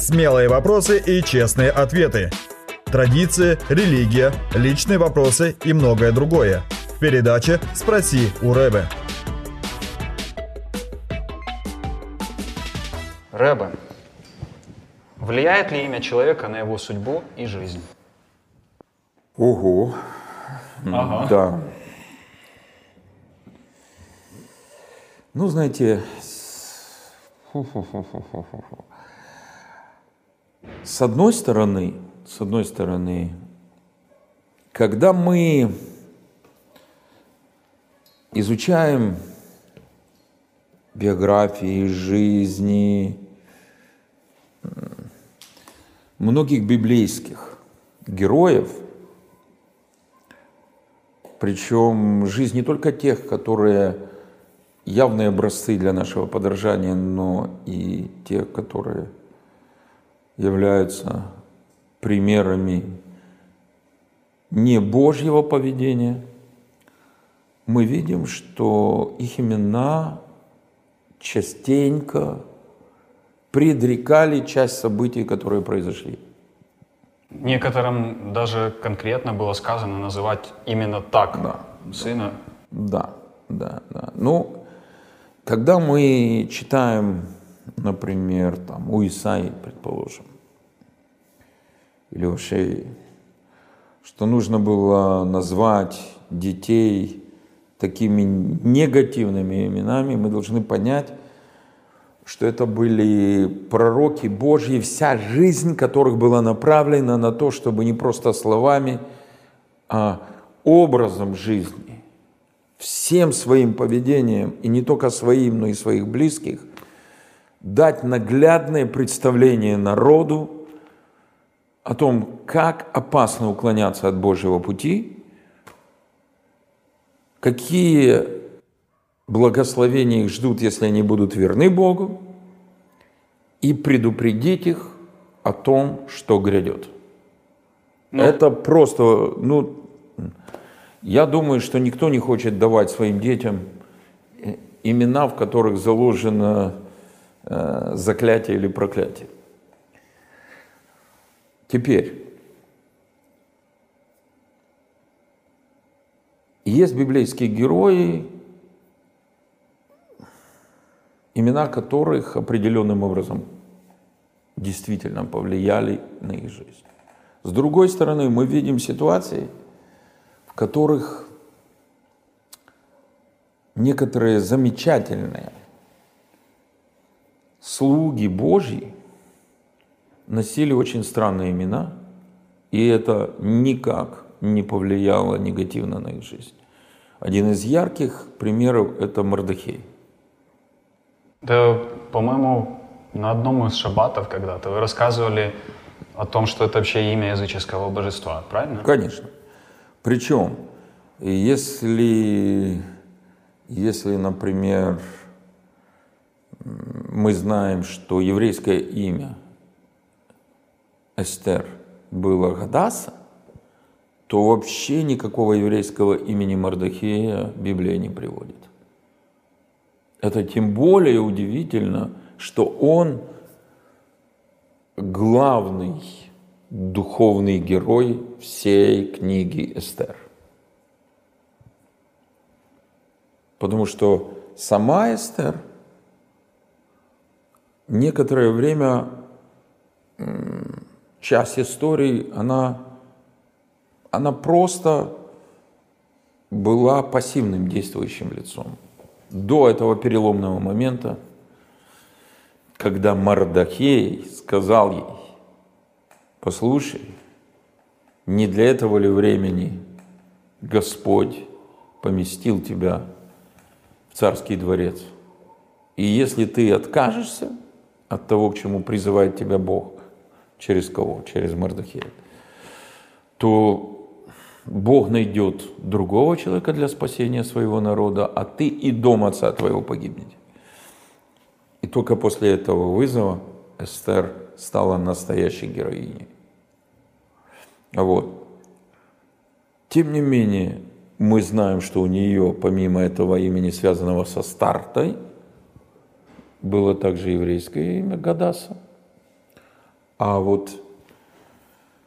Смелые вопросы и честные ответы. Традиции, религия, личные вопросы и многое другое. В передаче «Спроси у Рэбе». Рэбе, влияет ли имя человека на его судьбу и жизнь? Ого. Ага. Да. Ну, знаете, с- фу-фу-фу-фу-фу-фу. С одной стороны, с одной стороны, когда мы изучаем биографии, жизни многих библейских героев, причем жизнь не только тех, которые явные образцы для нашего подражания, но и тех, которые являются примерами не Божьего поведения, мы видим, что их имена частенько предрекали часть событий, которые произошли. Некоторым даже конкретно было сказано называть именно так Да, сына. Да, да, да. Ну, когда мы читаем, например, там, у Исаи, предположим, или у Шеи, что нужно было назвать детей такими негативными именами, мы должны понять, что это были пророки Божьи, вся жизнь которых была направлена на то, чтобы не просто словами, а образом жизни, всем своим поведением, и не только своим, но и своих близких, дать наглядное представление народу о том, как опасно уклоняться от Божьего пути, какие благословения их ждут, если они будут верны Богу, и предупредить их о том, что грядет. Ну. Это просто, ну, я думаю, что никто не хочет давать своим детям имена, в которых заложено заклятие или проклятие. Теперь, есть библейские герои, имена которых определенным образом действительно повлияли на их жизнь. С другой стороны, мы видим ситуации, в которых некоторые замечательные слуги Божьи носили очень странные имена, и это никак не повлияло негативно на их жизнь. Один из ярких примеров – это Мордехей. Да, по-моему, на одном из шаббатов когда-то вы рассказывали о том, что это вообще имя языческого божества, правильно? Конечно. Причем, если, если, например, мы знаем, что еврейское имя Эстер было Гадаса, то вообще никакого еврейского имени Мардахея Библия не приводит. Это тем более удивительно, что он главный духовный герой всей книги Эстер. Потому что сама Эстер некоторое время часть истории, она, она просто была пассивным действующим лицом. До этого переломного момента, когда Мардахей сказал ей, послушай, не для этого ли времени Господь поместил тебя в царский дворец? И если ты откажешься от того, к чему призывает тебя Бог, через кого? Через Мардахея, то Бог найдет другого человека для спасения своего народа, а ты и дом отца твоего погибнете. И только после этого вызова Эстер стала настоящей героиней. Вот. Тем не менее, мы знаем, что у нее, помимо этого имени, связанного со стартой, было также еврейское имя Гадаса. А вот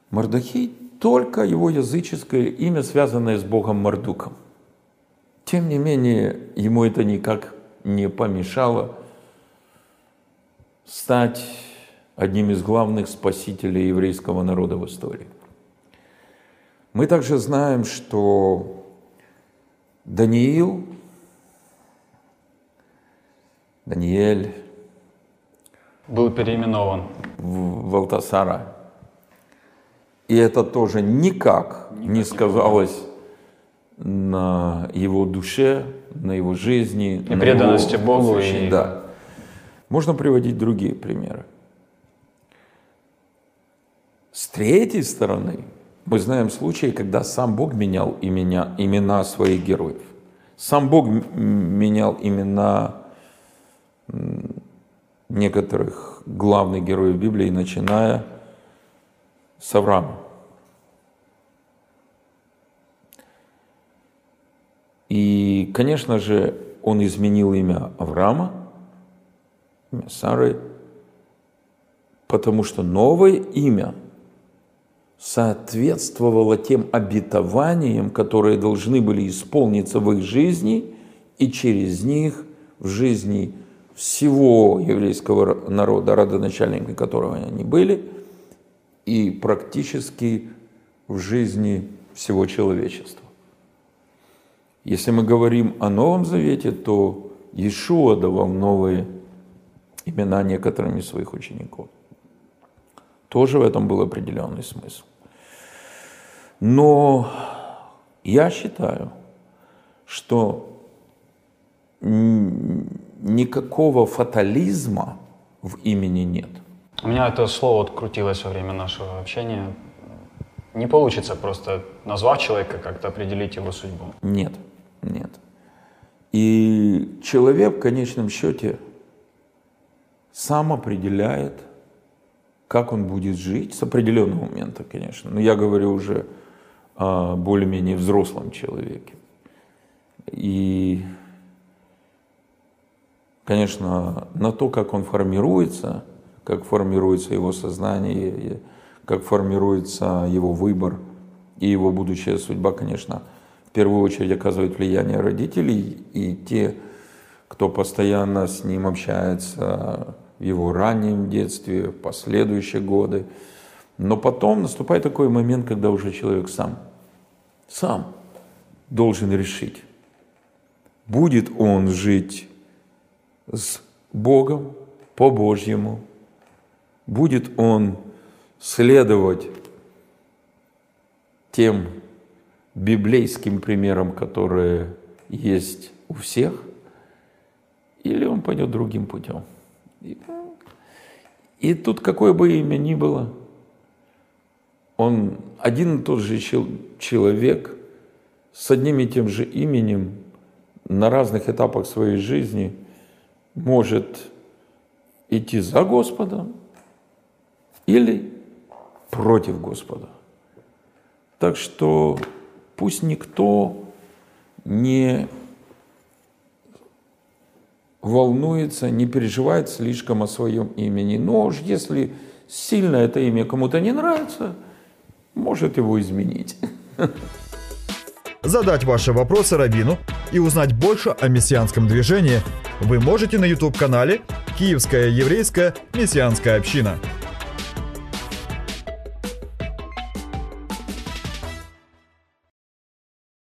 Мардахей только его языческое имя, связанное с Богом Мардуком. Тем не менее, ему это никак не помешало стать одним из главных спасителей еврейского народа в истории. Мы также знаем, что Даниил, Даниэль был переименован в Валтасара. И это тоже никак не сказалось на его душе, на его жизни. И преданности его... Богу. И... Да. Можно приводить другие примеры. С третьей стороны, мы знаем случаи, когда сам Бог менял имена, имена своих героев. Сам Бог менял имена некоторых главных героев Библии, начиная с Авраама. И, конечно же, он изменил имя Авраама, имя Сары, потому что новое имя соответствовало тем обетованиям, которые должны были исполниться в их жизни и через них в жизни всего еврейского народа, родоначальниками которого они были, и практически в жизни всего человечества. Если мы говорим о Новом Завете, то Иешуа давал новые имена некоторым из своих учеников. Тоже в этом был определенный смысл. Но я считаю, что никакого фатализма в имени нет. У меня это слово открутилось во время нашего общения. Не получится просто назвав человека, как-то определить его судьбу. Нет, нет. И человек в конечном счете сам определяет, как он будет жить, с определенного момента, конечно. Но я говорю уже о более-менее взрослом человеке. И конечно, на то, как он формируется, как формируется его сознание, как формируется его выбор и его будущая судьба, конечно, в первую очередь оказывает влияние родителей и те, кто постоянно с ним общается в его раннем детстве, в последующие годы. Но потом наступает такой момент, когда уже человек сам, сам должен решить, будет он жить с Богом по-божьему, будет он следовать тем библейским примерам, которые есть у всех, или он пойдет другим путем. И, и тут какое бы имя ни было, он один и тот же человек с одним и тем же именем на разных этапах своей жизни – может идти за Господом или против Господа. Так что пусть никто не волнуется, не переживает слишком о своем имени. Но уж если сильно это имя кому-то не нравится, может его изменить. Задать ваши вопросы Равину и узнать больше о мессианском движении – вы можете на YouTube-канале «Киевская еврейская мессианская община».